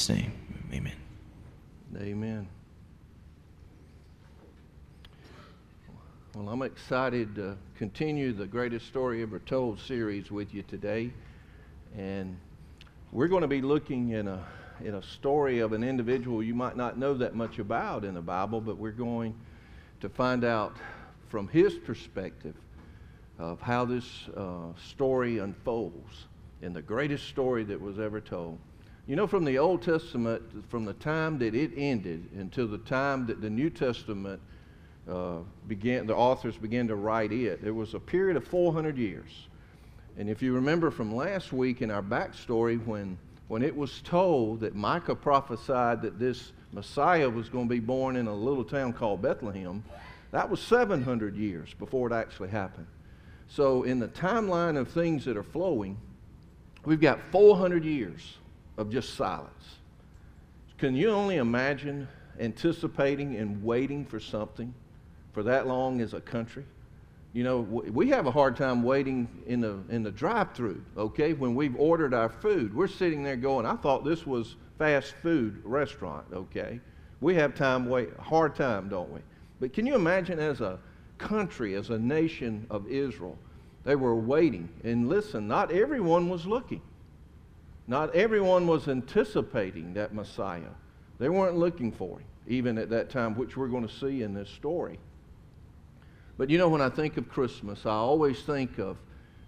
Jesus' name, amen. Amen. Well, I'm excited to continue the greatest story ever told series with you today. And we're going to be looking in a, in a story of an individual you might not know that much about in the Bible, but we're going to find out from his perspective of how this uh, story unfolds in the greatest story that was ever told. You know, from the Old Testament, from the time that it ended until the time that the New Testament uh, began, the authors began to write it, there was a period of 400 years. And if you remember from last week in our backstory, when, when it was told that Micah prophesied that this Messiah was going to be born in a little town called Bethlehem, that was 700 years before it actually happened. So, in the timeline of things that are flowing, we've got 400 years of just silence. Can you only imagine anticipating and waiting for something for that long as a country? You know, we have a hard time waiting in the, in the drive through, okay, when we've ordered our food. We're sitting there going, I thought this was fast food restaurant, okay? We have time wait, hard time, don't we? But can you imagine as a country, as a nation of Israel, they were waiting. And listen, not everyone was looking. Not everyone was anticipating that Messiah. They weren't looking for him, even at that time, which we're going to see in this story. But you know, when I think of Christmas, I always think of,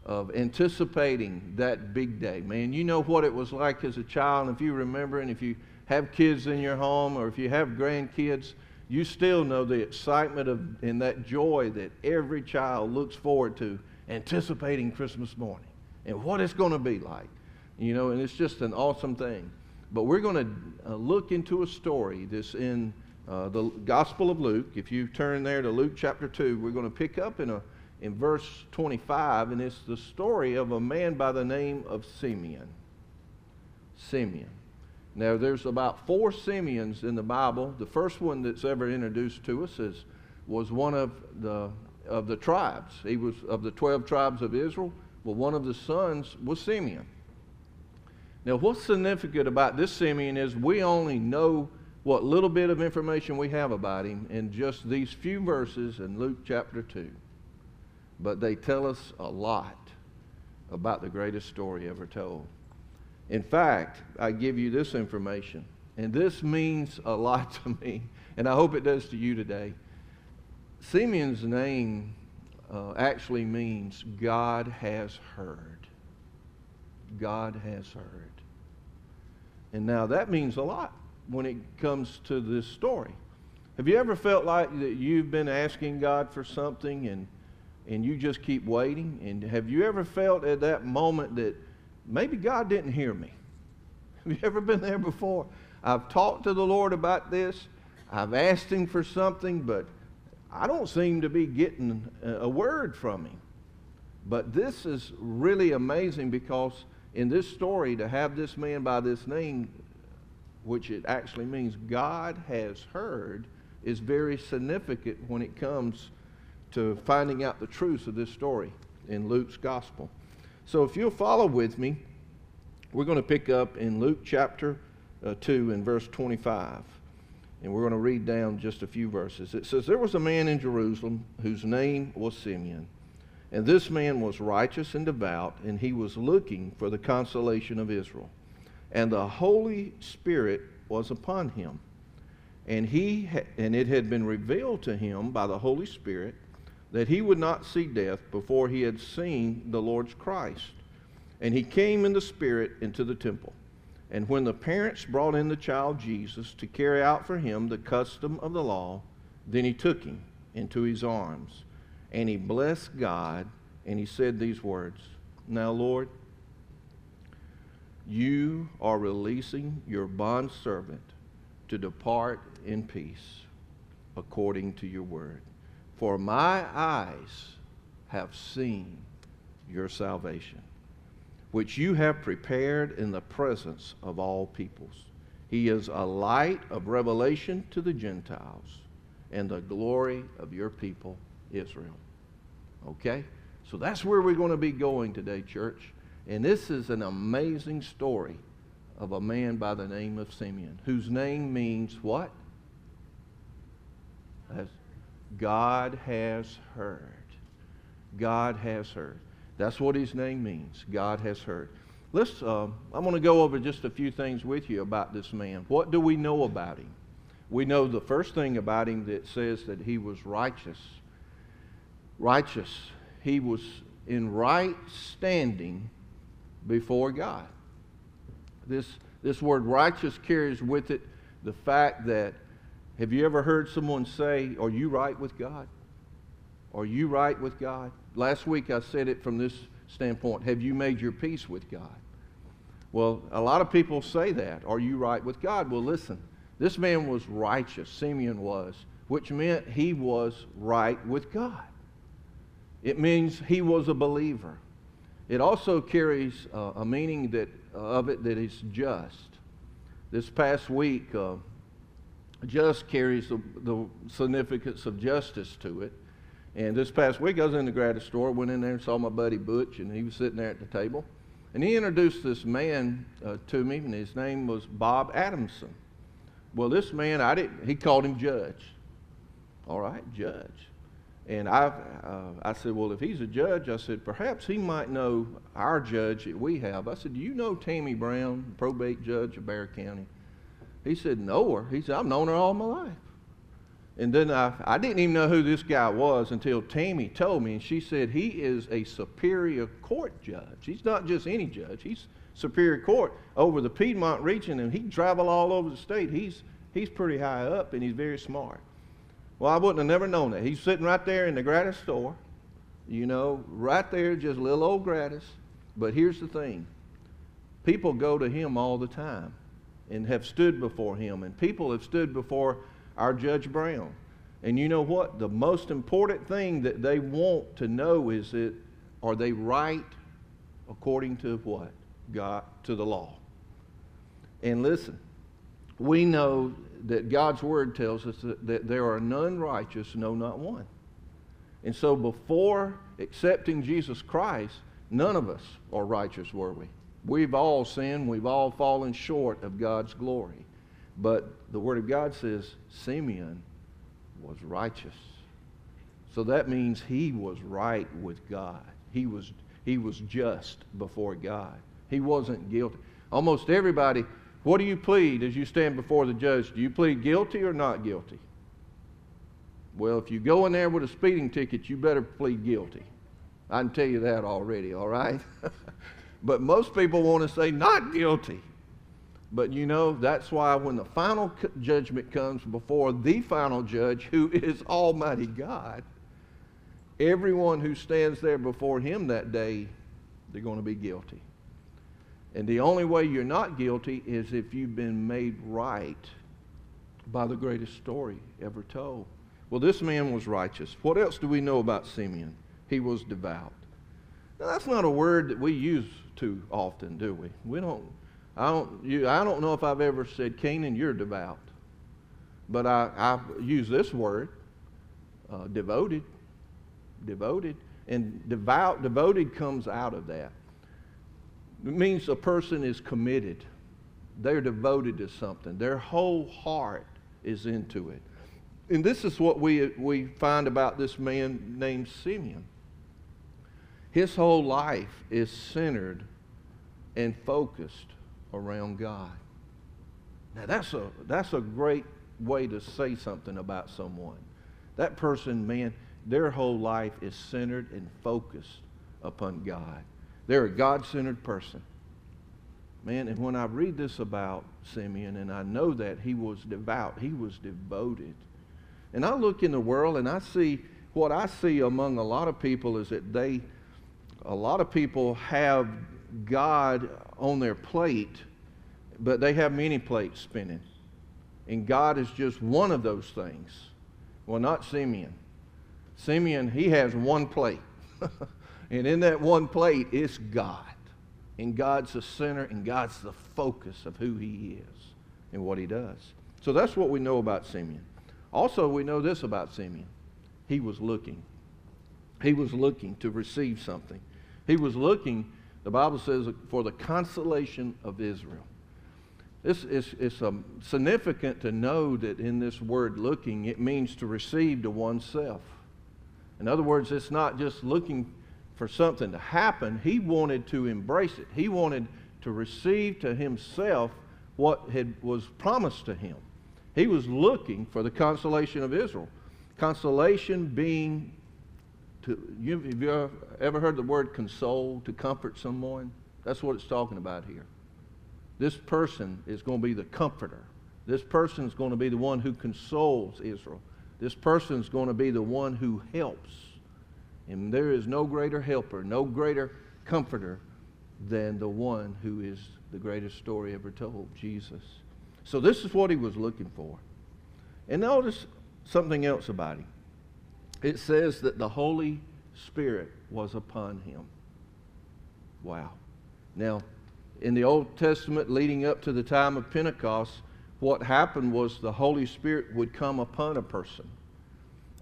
of anticipating that big day. Man, you know what it was like as a child. If you remember, and if you have kids in your home or if you have grandkids, you still know the excitement of, and that joy that every child looks forward to anticipating Christmas morning and what it's going to be like. You know, and it's just an awesome thing. But we're going to uh, look into a story that's in uh, the Gospel of Luke. If you turn there to Luke chapter 2, we're going to pick up in, a, in verse 25, and it's the story of a man by the name of Simeon. Simeon. Now, there's about four Simeons in the Bible. The first one that's ever introduced to us is, was one of the, of the tribes. He was of the 12 tribes of Israel. Well, one of the sons was Simeon. Now, what's significant about this Simeon is we only know what little bit of information we have about him in just these few verses in Luke chapter 2. But they tell us a lot about the greatest story ever told. In fact, I give you this information, and this means a lot to me, and I hope it does to you today. Simeon's name uh, actually means God has heard. God has heard. And now that means a lot when it comes to this story. Have you ever felt like that you've been asking God for something and and you just keep waiting? And have you ever felt at that moment that maybe God didn't hear me? Have you ever been there before? I've talked to the Lord about this. I've asked him for something, but I don't seem to be getting a word from him. But this is really amazing because in this story, to have this man by this name which it actually means God has heard, is very significant when it comes to finding out the truth of this story in Luke's gospel. So if you'll follow with me, we're going to pick up in Luke chapter uh, 2 and verse 25. And we're going to read down just a few verses. It says, There was a man in Jerusalem whose name was Simeon. And this man was righteous and devout, and he was looking for the consolation of Israel and the Holy Spirit was upon him. And, he ha- and it had been revealed to him by the Holy Spirit that he would not see death before he had seen the Lord's Christ. And he came in the Spirit into the temple. And when the parents brought in the child Jesus to carry out for him the custom of the law, then he took him into his arms. And he blessed God, and he said these words Now, Lord, you are releasing your bondservant to depart in peace according to your word. For my eyes have seen your salvation, which you have prepared in the presence of all peoples. He is a light of revelation to the Gentiles and the glory of your people, Israel. Okay? So that's where we're going to be going today, church. And this is an amazing story of a man by the name of Simeon, whose name means what? As God has heard. God has heard. That's what his name means. God has heard. Let's, uh, I'm going to go over just a few things with you about this man. What do we know about him? We know the first thing about him that says that he was righteous. Righteous. He was in right standing before God. This, this word righteous carries with it the fact that have you ever heard someone say, Are you right with God? Are you right with God? Last week I said it from this standpoint Have you made your peace with God? Well, a lot of people say that. Are you right with God? Well, listen, this man was righteous, Simeon was, which meant he was right with God. It means he was a believer. It also carries uh, a meaning that, uh, of it that is just. This past week, uh, just carries the, the, significance of justice to it. And this past week, I was in the Gratis store, went in there and saw my buddy Butch, and he was sitting there at the table. And he introduced this man uh, to me, and his name was Bob Adamson. Well, this man, I didn't, he called him Judge. All right, Judge. And I, uh, I said, well, if he's a judge, I said, perhaps he might know our judge that we have. I said, do you know Tammy Brown, probate judge of Barrow County? He said, know her. He said, I've known her all my life. And then I, I didn't even know who this guy was until Tammy told me, and she said he is a superior court judge. He's not just any judge. He's superior court over the Piedmont region, and he travel all over the state. He's, he's pretty high up, and he's very smart. Well, I wouldn't have never known that. He's sitting right there in the Gratis store, you know, right there, just little old Gratis. But here's the thing people go to him all the time and have stood before him, and people have stood before our Judge Brown. And you know what? The most important thing that they want to know is that are they right according to what? God, to the law. And listen, we know that God's Word tells us that, that there are none righteous, no, not one. And so before accepting Jesus Christ, none of us are righteous, were we? We've all sinned. We've all fallen short of God's glory. But the Word of God says Simeon was righteous. So that means he was right with God. He was, he was just before God. He wasn't guilty. Almost everybody what do you plead as you stand before the judge? Do you plead guilty or not guilty? Well, if you go in there with a speeding ticket, you better plead guilty. I can tell you that already, all right? but most people want to say not guilty. But you know, that's why when the final judgment comes before the final judge, who is Almighty God, everyone who stands there before him that day, they're going to be guilty. And the only way you're not guilty is if you've been made right by the greatest story ever told. Well, this man was righteous. What else do we know about Simeon? He was devout. Now, that's not a word that we use too often, do we? We don't. I don't. You, I don't know if I've ever said, "Canaan, you're devout," but I, I use this word, uh, devoted. Devoted and devout. Devoted comes out of that. It means a person is committed. They're devoted to something. Their whole heart is into it. And this is what we, we find about this man named Simeon. His whole life is centered and focused around God. Now, that's a, that's a great way to say something about someone. That person, man, their whole life is centered and focused upon God. They're a God centered person. Man, and when I read this about Simeon, and I know that he was devout, he was devoted. And I look in the world and I see what I see among a lot of people is that they, a lot of people have God on their plate, but they have many plates spinning. And God is just one of those things. Well, not Simeon. Simeon, he has one plate. And in that one plate is God. And God's the center and God's the focus of who he is and what he does. So that's what we know about Simeon. Also, we know this about Simeon. He was looking. He was looking to receive something. He was looking, the Bible says, for the consolation of Israel. It's, it's, it's um, significant to know that in this word looking, it means to receive to oneself. In other words, it's not just looking for something to happen. He wanted to embrace it. He wanted to receive to himself what had, was promised to him. He was looking for the consolation of Israel. Consolation being to you have you ever heard the word console to comfort someone? That's what it's talking about here. This person is going to be the comforter. This person is going to be the one who consoles Israel. This person is going to be the one who helps. And there is no greater helper, no greater comforter than the one who is the greatest story ever told, Jesus. So this is what he was looking for. And notice something else about him. It says that the Holy Spirit was upon him. Wow. Now, in the Old Testament leading up to the time of Pentecost, what happened was the Holy Spirit would come upon a person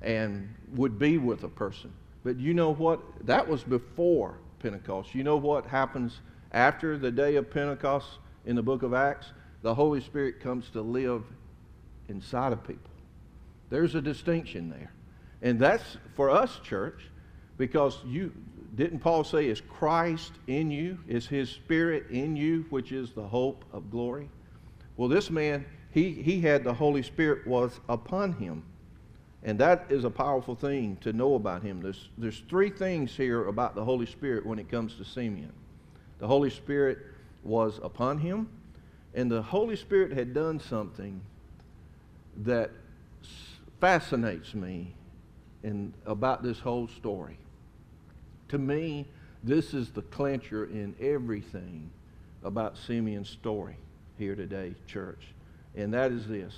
and would be with a person. But you know what? That was before Pentecost. You know what happens after the day of Pentecost in the book of Acts? The Holy Spirit comes to live inside of people. There's a distinction there. And that's for us, church, because you didn't Paul say, is Christ in you? Is his spirit in you, which is the hope of glory? Well, this man, he, he had the Holy Spirit was upon him. And that is a powerful thing to know about him. There's, there's three things here about the Holy Spirit when it comes to Simeon. The Holy Spirit was upon him, and the Holy Spirit had done something that fascinates me in, about this whole story. To me, this is the clincher in everything about Simeon's story here today, church. And that is this.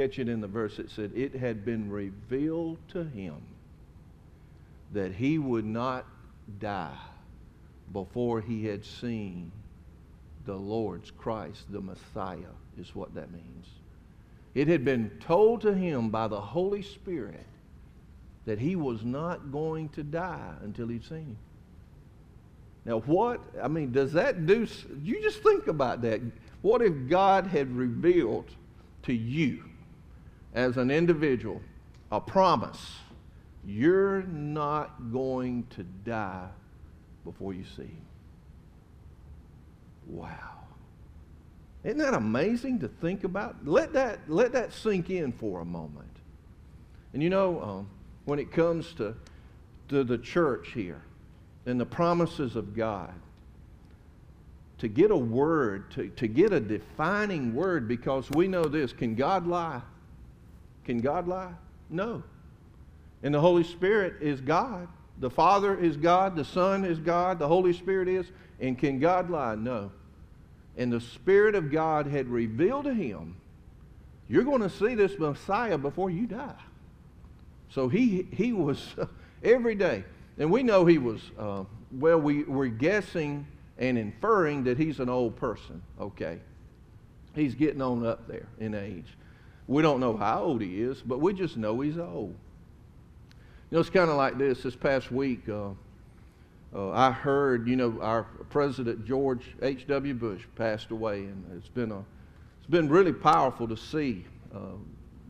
Catch it in the verse. It said, It had been revealed to him that he would not die before he had seen the Lord's Christ, the Messiah, is what that means. It had been told to him by the Holy Spirit that he was not going to die until he'd seen him. Now, what, I mean, does that do, you just think about that. What if God had revealed to you as an individual a promise? You're not going to die before you see him. Wow. Isn't that amazing to think about? Let that, let that sink in for a moment. And you know, um, when it comes to, to the church here and the promises of God. To get a word, to, to get a defining word, because we know this can God lie? Can God lie? No. And the Holy Spirit is God. The Father is God. The Son is God. The Holy Spirit is. And can God lie? No. And the Spirit of God had revealed to him, you're going to see this Messiah before you die. So he, he was every day. And we know he was, uh, well, we, we're guessing and inferring that he's an old person, okay? He's getting on up there in age. We don't know how old he is, but we just know he's old. You know, it's kind of like this. This past week, uh, uh, I heard, you know, our President George H.W. Bush passed away, and it's been, a, it's been really powerful to see uh,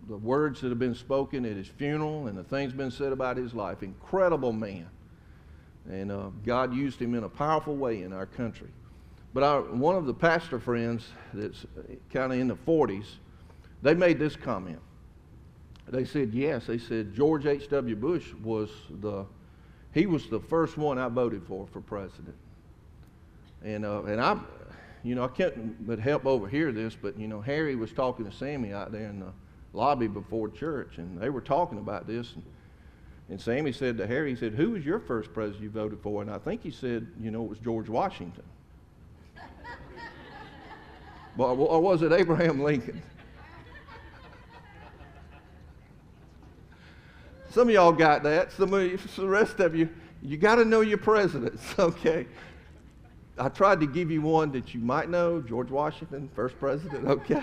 the words that have been spoken at his funeral and the things been said about his life. Incredible man. And uh, God used him in a powerful way in our country. But our, one of the pastor friends that's kind of in the 40s, they made this comment. They said, yes, they said George H.W. Bush was the, he was the first one I voted for for president. And, uh, and I, you know, I can't but help overhear this, but, you know, Harry was talking to Sammy out there in the, lobby before church, and they were talking about this. And, and Sammy said to Harry, he said, Who was your first president you voted for? And I think he said, You know, it was George Washington. or was it Abraham Lincoln? Some of y'all got that. Some of you, the rest of you, you got to know your presidents, okay? I tried to give you one that you might know George Washington, first president, okay?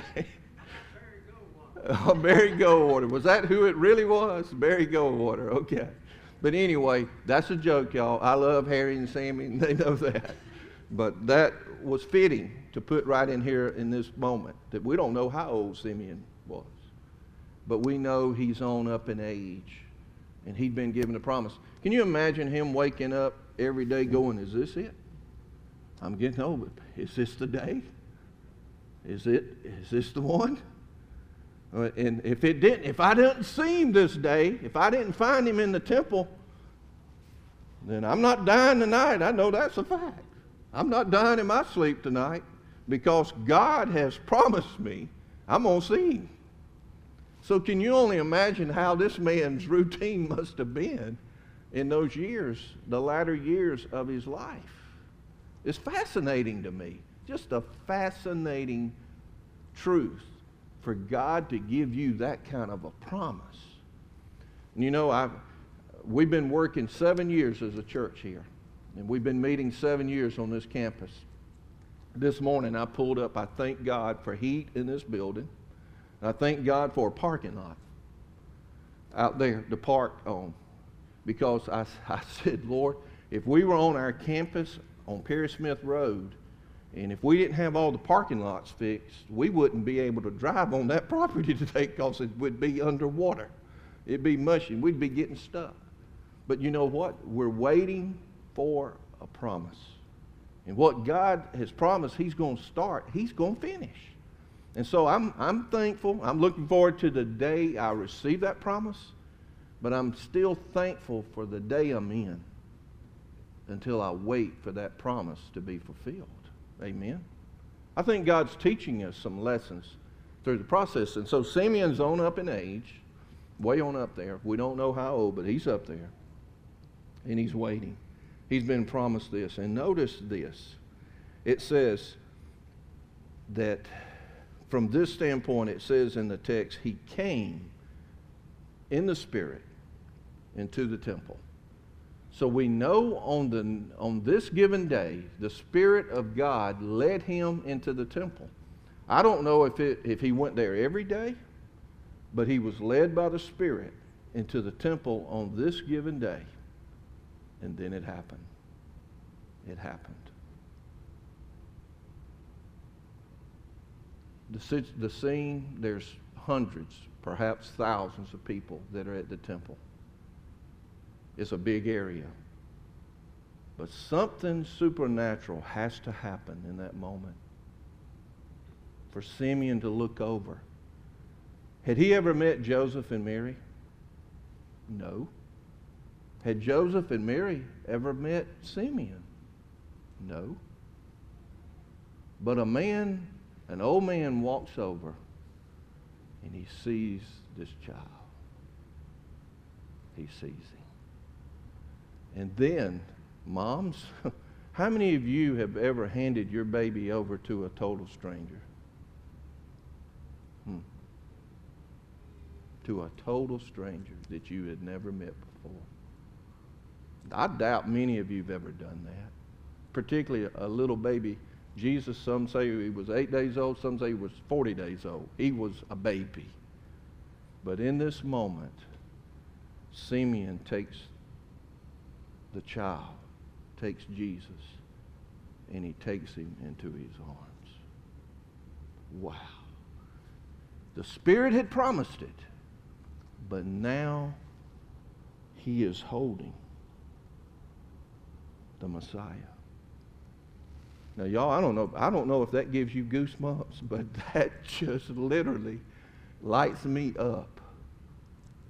Oh, Barry Goldwater. Was that who it really was? Barry Goldwater. Okay. But anyway, that's a joke, y'all. I love Harry and Sammy, and they know that. But that was fitting to put right in here in this moment that we don't know how old Simeon was. But we know he's on up in age and he'd been given a promise. Can you imagine him waking up every day going, Is this it? I'm getting old. Is this the day? Is it? Is this the one? Uh, and if it didn't, if I didn't see him this day, if I didn't find him in the temple, then I'm not dying tonight. I know that's a fact. I'm not dying in my sleep tonight because God has promised me I'm going to see him. So, can you only imagine how this man's routine must have been in those years, the latter years of his life? It's fascinating to me. Just a fascinating truth for God to give you that kind of a promise. And you know, I've, we've been working seven years as a church here, and we've been meeting seven years on this campus. This morning I pulled up, I thank God for heat in this building. I thank God for a parking lot out there to park on because I, I said, Lord, if we were on our campus on Perry Smith Road, and if we didn't have all the parking lots fixed, we wouldn't be able to drive on that property today because it would be underwater. It'd be mushy. We'd be getting stuck. But you know what? We're waiting for a promise. And what God has promised, He's going to start, He's going to finish. And so I'm, I'm thankful. I'm looking forward to the day I receive that promise, but I'm still thankful for the day I'm in until I wait for that promise to be fulfilled. Amen. I think God's teaching us some lessons through the process. And so Simeon's on up in age, way on up there. We don't know how old, but he's up there. And he's waiting. He's been promised this. And notice this it says that from this standpoint, it says in the text, he came in the Spirit into the temple. So we know on, the, on this given day, the Spirit of God led him into the temple. I don't know if, it, if he went there every day, but he was led by the Spirit into the temple on this given day. And then it happened. It happened. The, the scene, there's hundreds, perhaps thousands of people that are at the temple. It's a big area. But something supernatural has to happen in that moment for Simeon to look over. Had he ever met Joseph and Mary? No. Had Joseph and Mary ever met Simeon? No. But a man, an old man, walks over and he sees this child. He sees him. And then, moms, how many of you have ever handed your baby over to a total stranger? Hmm. To a total stranger that you had never met before. I doubt many of you have ever done that, particularly a little baby. Jesus, some say he was eight days old, some say he was 40 days old. He was a baby. But in this moment, Simeon takes the child, takes Jesus, and he takes him into his arms. Wow. The Spirit had promised it, but now he is holding the Messiah. Now, y'all, I don't know. I don't know if that gives you goosebumps, but that just literally lights me up.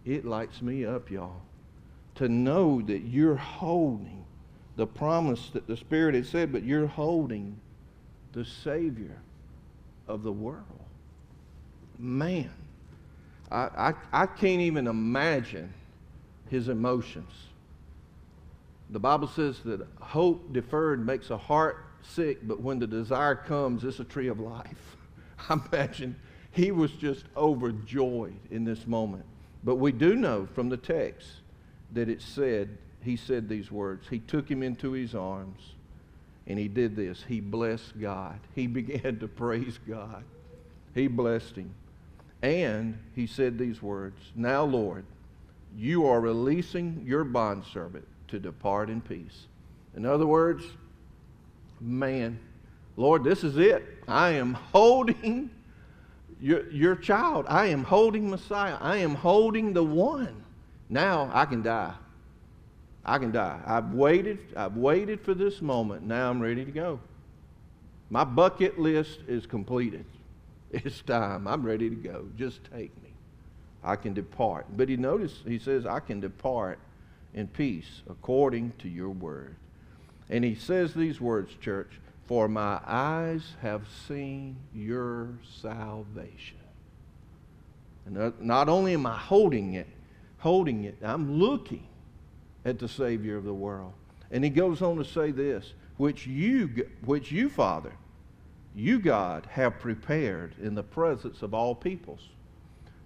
It lights me up, y'all to know that you're holding the promise that the Spirit had said, but you're holding the Savior of the world. Man, I, I, I can't even imagine his emotions. The Bible says that hope deferred makes a heart sick, but when the desire comes, it's a tree of life. I imagine he was just overjoyed in this moment. But we do know from the text that it said, he said these words. He took him into his arms and he did this. He blessed God. He began to praise God. He blessed him. And he said these words Now, Lord, you are releasing your bondservant to depart in peace. In other words, man, Lord, this is it. I am holding your, your child. I am holding Messiah. I am holding the one. Now I can die. I can die. I've waited. I've waited for this moment. Now I'm ready to go. My bucket list is completed. It's time. I'm ready to go. Just take me. I can depart. But he notice he says, I can depart in peace according to your word. And he says these words, church, for my eyes have seen your salvation. And not only am I holding it, holding it, I'm looking at the Savior of the world. And he goes on to say this, which you, which you, Father, you, God, have prepared in the presence of all peoples.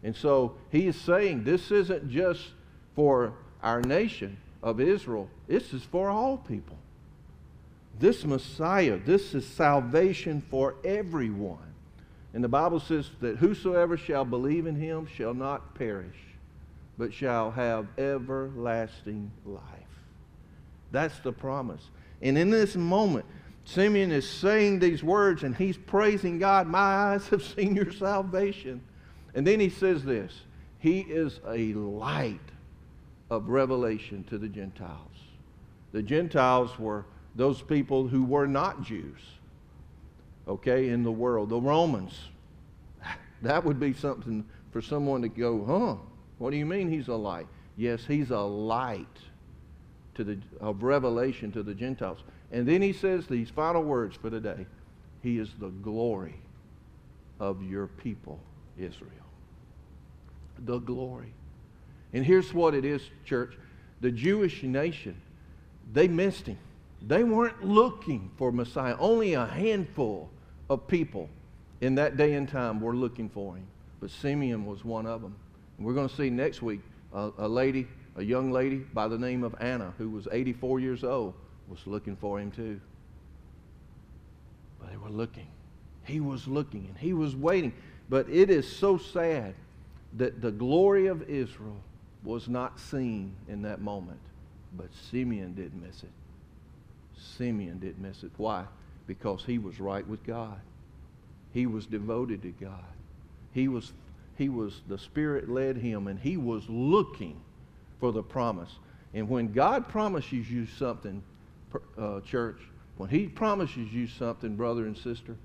And so he is saying this isn't just for our nation of Israel, this is for all people. This Messiah, this is salvation for everyone. And the Bible says that whosoever shall believe in him shall not perish, but shall have everlasting life. That's the promise. And in this moment, Simeon is saying these words and he's praising God. My eyes have seen your salvation. And then he says this He is a light of revelation to the Gentiles. The Gentiles were those people who were not Jews, okay, in the world. The Romans. That would be something for someone to go, huh? What do you mean he's a light? Yes, he's a light to the, of revelation to the Gentiles. And then he says these final words for today He is the glory of your people, Israel. The glory. And here's what it is, church. The Jewish nation, they missed him. They weren't looking for Messiah. Only a handful of people in that day and time were looking for him. But Simeon was one of them. And we're going to see next week a, a lady, a young lady by the name of Anna, who was 84 years old, was looking for him too. But they were looking. He was looking and he was waiting. But it is so sad that the glory of Israel was not seen in that moment. But Simeon didn't miss it. Simeon didn't miss it. Why? Because he was right with God. He was devoted to God. He was, he was, the Spirit led him, and he was looking for the promise. And when God promises you something, uh, church, when he promises you something, brother and sister,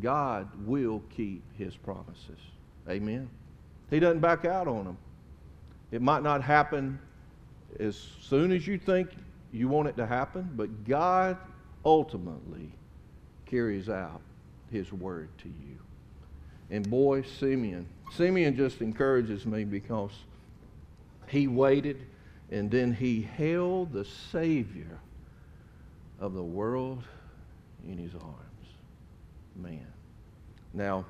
God will keep his promises. Amen. He doesn't back out on them. It might not happen as soon as you think you want it to happen, but God ultimately carries out his word to you. And boy, Simeon, Simeon just encourages me because he waited and then he held the Savior of the world in his arms. Man. Now,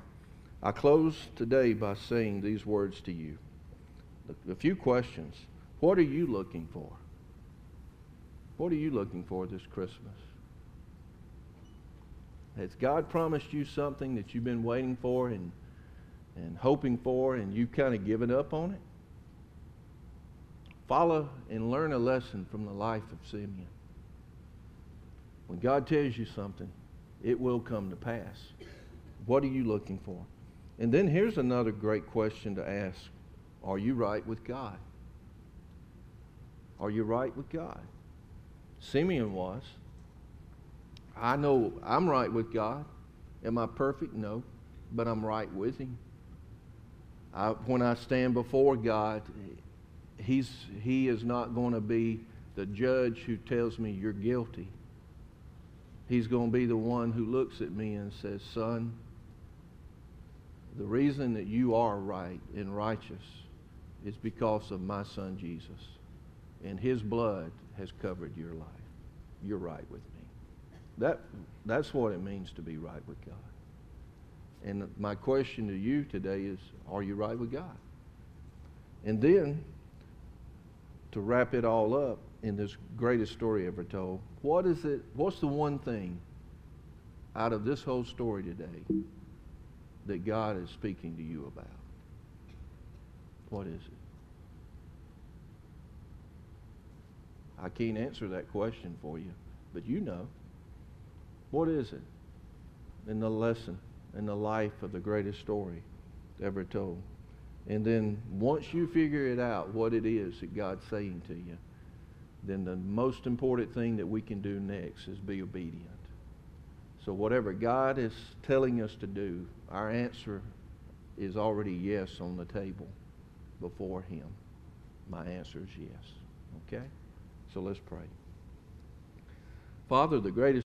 I close today by saying these words to you. A few questions. What are you looking for? What are you looking for this Christmas? Has God promised you something that you've been waiting for and, and hoping for, and you've kind of given up on it? Follow and learn a lesson from the life of Simeon. When God tells you something, it will come to pass. What are you looking for? And then here's another great question to ask Are you right with God? Are you right with God? Simeon was. I know I'm right with God. Am I perfect? No. But I'm right with Him. I, when I stand before God, he's, He is not going to be the judge who tells me you're guilty. He's going to be the one who looks at me and says, Son, the reason that you are right and righteous is because of my son Jesus. And his blood has covered your life. You're right with me. That, that's what it means to be right with God. And my question to you today is, are you right with God? And then, to wrap it all up in this greatest story ever told, what is it, what's the one thing out of this whole story today that God is speaking to you about? What is it? I can't answer that question for you, but you know. What is it in the lesson, in the life of the greatest story ever told? And then once you figure it out, what it is that God's saying to you, then the most important thing that we can do next is be obedient. So whatever God is telling us to do, our answer is already yes on the table before Him. My answer is yes. Okay? So let's pray. Father, the greatest